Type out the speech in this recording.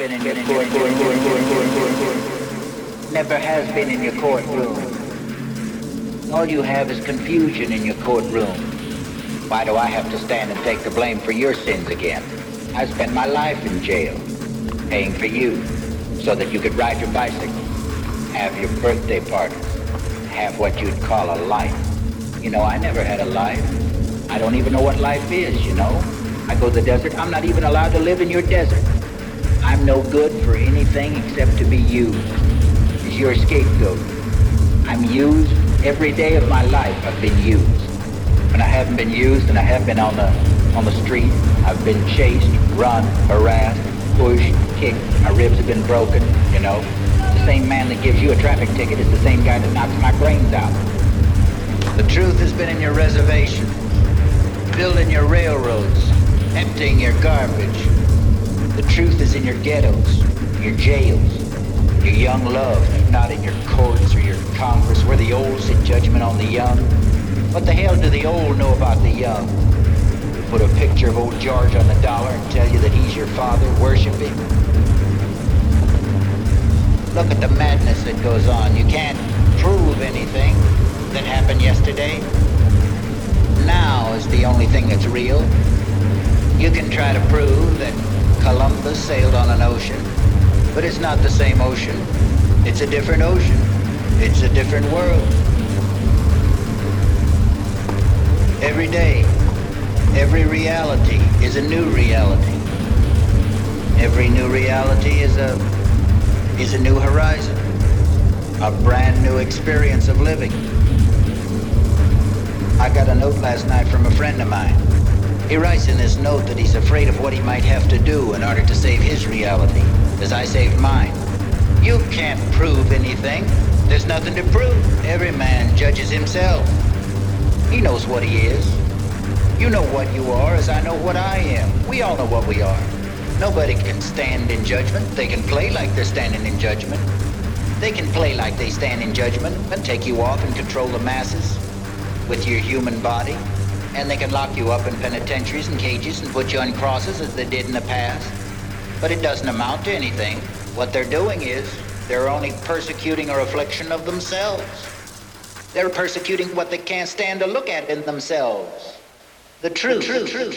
been in your courtroom. Never has been in your courtroom. All you have is confusion in your courtroom. Why do I have to stand and take the blame for your sins again? I spent my life in jail, paying for you, so that you could ride your bicycle, have your birthday parties, have what you'd call a life. You know, I never had a life. I don't even know what life is, you know. I go to the desert. I'm not even allowed to live in your desert. I'm no good for anything except to be used. As your scapegoat. I'm used every day of my life. I've been used. When I haven't been used and I have been on the on the street, I've been chased, run, harassed, pushed, kicked. My ribs have been broken. You know, the same man that gives you a traffic ticket is the same guy that knocks my brains out. The truth has been in your reservation, building your railroads, emptying your garbage, the truth is in your ghettos, your jails, your young love, not in your courts or your Congress where the old sit judgment on the young. What the hell do the old know about the young? Put a picture of old George on the dollar and tell you that he's your father, worship him. Look at the madness that goes on. You can't prove anything that happened yesterday. Now is the only thing that's real. You can try to prove that Columbus sailed on an ocean, but it's not the same ocean. It's a different ocean. It's a different world. Every day, every reality is a new reality. Every new reality is a is a new horizon, a brand new experience of living. I got a note last night from a friend of mine. He writes in this note that he's afraid of what he might have to do in order to save his reality, as I saved mine. You can't prove anything. There's nothing to prove. Every man judges himself. He knows what he is. You know what you are as I know what I am. We all know what we are. Nobody can stand in judgment. They can play like they're standing in judgment. They can play like they stand in judgment and take you off and control the masses with your human body and they can lock you up in penitentiaries and cages and put you on crosses as they did in the past. But it doesn't amount to anything. What they're doing is they're only persecuting a reflection of themselves. They're persecuting what they can't stand to look at in themselves. The truth. The truth.